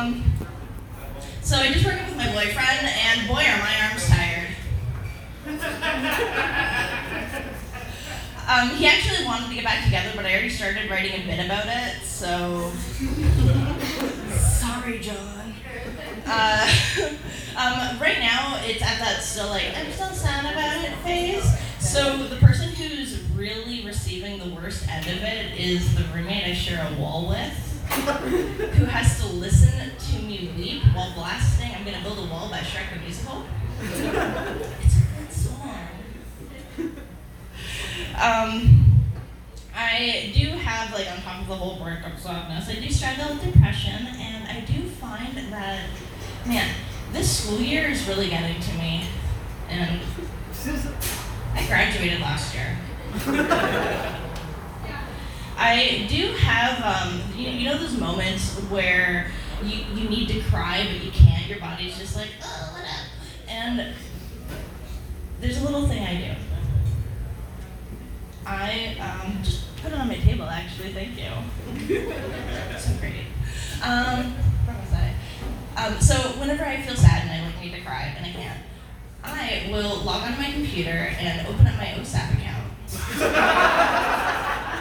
Um, so I just broke up with my boyfriend, and boy, are my arms tired. um, he actually wanted to get back together, but I already started writing a bit about it, so. Sorry, John. Uh, um, right now, it's at that still like, I'm still sad about it phase. So the person who's really receiving the worst end of it is the roommate I share a wall with, who has to listen to me weep while blasting I'm Gonna Build a Wall by Shrek the Musical. It's a good song. Um, I do have, like, on top of the whole breakup sadness, I do struggle with depression, and I do find that, man, this school year is really getting to me. And I graduated last year. I do have, um, you, you know, those moments where you, you need to cry, but you can't. Your body's just like, oh, what up? And there's a little thing I do. I um, just put it on my table, actually. Thank you. so great. Um, where was I? Um, so whenever I feel sad and I like need to cry and I can't, I will log onto my computer and open up my OSAP account.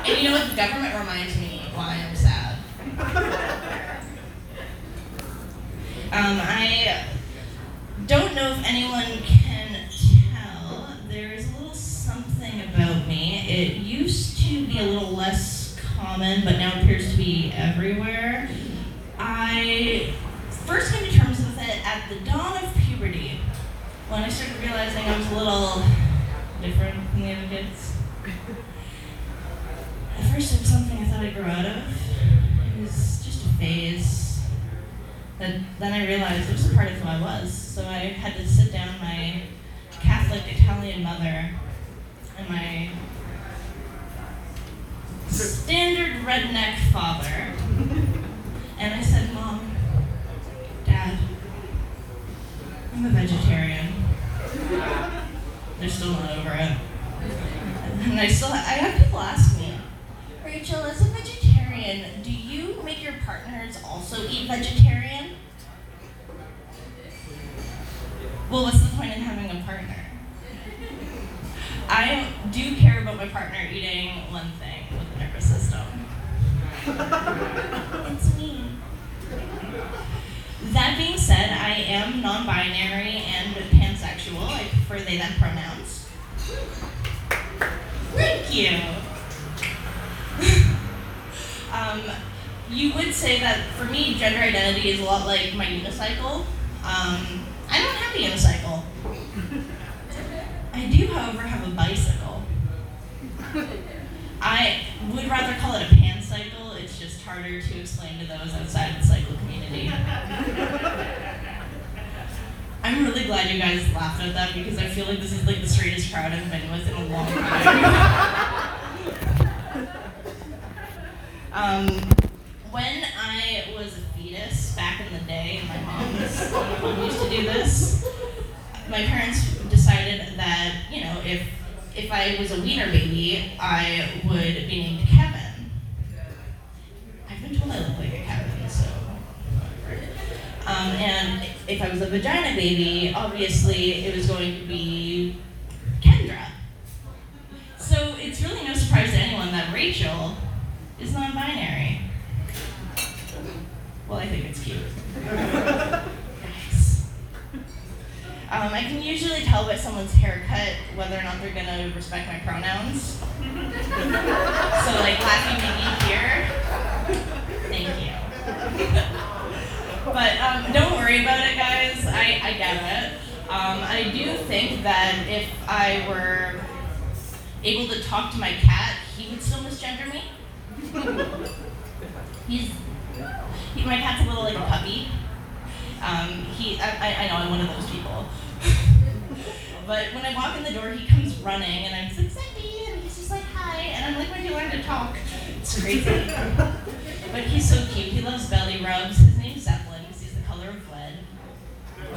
and you know what? The government reminds me why I'm sad. Um, I don't know if anyone can tell. There's a little something about me. It used to be a little less common, but now appears to be everywhere. I first came to terms with it at the dawn of puberty, when I started realizing I was a little different from the other kids. At first, it was something I thought I'd grow out of. It was just a phase But then I realized it was a part of who I was. So I had to sit down my Catholic Italian mother and my standard redneck father. And I said, Mom, Dad, I'm a vegetarian. They're still not over it. And I still I have people ask me, Rachel, as a vegetarian, do you make your partners also eat vegetarian? Well, what's the point in having a partner? I do care about my partner eating one thing with the nervous system. it's me. That being said, I am non binary and pansexual. I prefer they them pronouns. Thank you. Um, you would say that for me, gender identity is a lot like my unicycle. Um, I don't have a unicycle. I do, however, have a bicycle. I would rather call it a pancycle. It's just harder to explain to those outside the cycle community. I'm really glad you guys laughed at that because I feel like this is like the straightest crowd I've been with in a long time. um, when I was a fetus back in the day, my mom's my mom used to do this. My parents decided that you know if if I was a wiener baby, I would be named Kevin. I've been told I look like a Kevin, so. Um, and if I was a vagina baby, obviously it was going to be Kendra. So it's really no surprise to anyone that Rachel is non-binary. Well, I think it's cute. nice. Um, I can usually tell by someone's haircut whether or not they're gonna respect my pronouns. so, like laughing Mickey here. Thank you. but um, don't worry about it, guys. I, I get it. Um, I do think that if I were able to talk to my cat, he would still misgender me. He's he, my cat's a little like a puppy. Um, he, I, I know I'm one of those people. but when I walk in the door, he comes running, and I'm just like, Zeppy, and he's just like, hi, and I'm like, when do you learn to talk? It's crazy. but he's so cute. He loves belly rubs. His name's Zeppelin because he's the color of lead.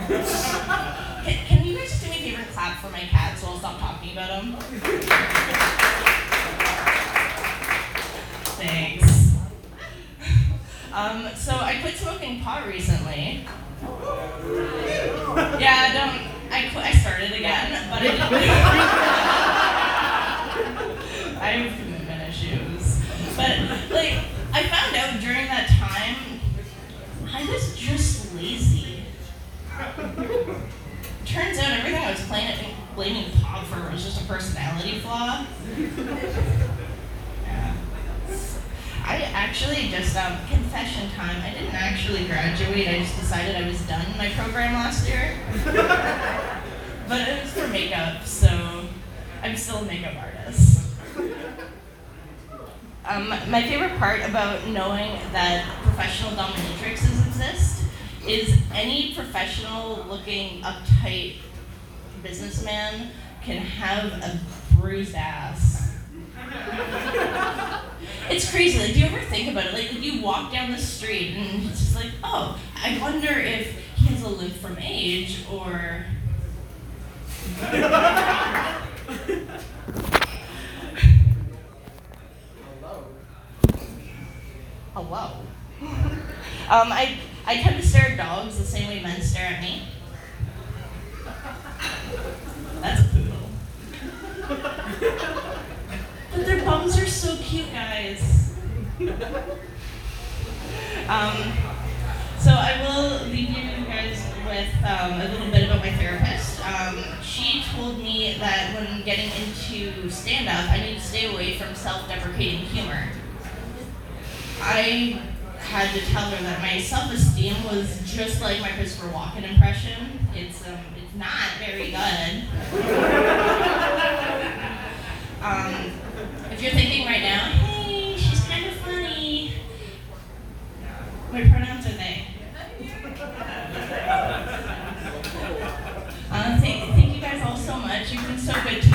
can, can you guys just do me a favor and clap for my cat so I'll stop talking about him? Thanks. Um, so I quit smoking pot recently. Yeah, I don't. I I started again, but I didn't. I have commitment issues, but like I found out during that time, I was just lazy. Turns out everything I was playing, blaming Pop for was just a personality flaw. Yeah. I actually just um, confession time. I didn't actually graduate. I just decided I was done my program last year. but it was for makeup, so I'm still a makeup artist. Um, my favorite part about knowing that professional dominatrixes exist is any professional looking uptight businessman can have a bruised ass. It's crazy. Like, do you ever think about it? Like, you walk down the street and it's just like, oh, I wonder if he has a limp from age or. Hello. Um, I, I tend to stare at dogs the same way men stare at me. That's a poodle. But their bums are so cute, guys. Um, so I will leave you guys with um, a little bit about my therapist. Um, she told me that when getting into stand-up, I need to stay away from self-deprecating humor. I had to tell her that my self-esteem was just like my Christopher Walken impression. It's um, it's not very good. You've been so good to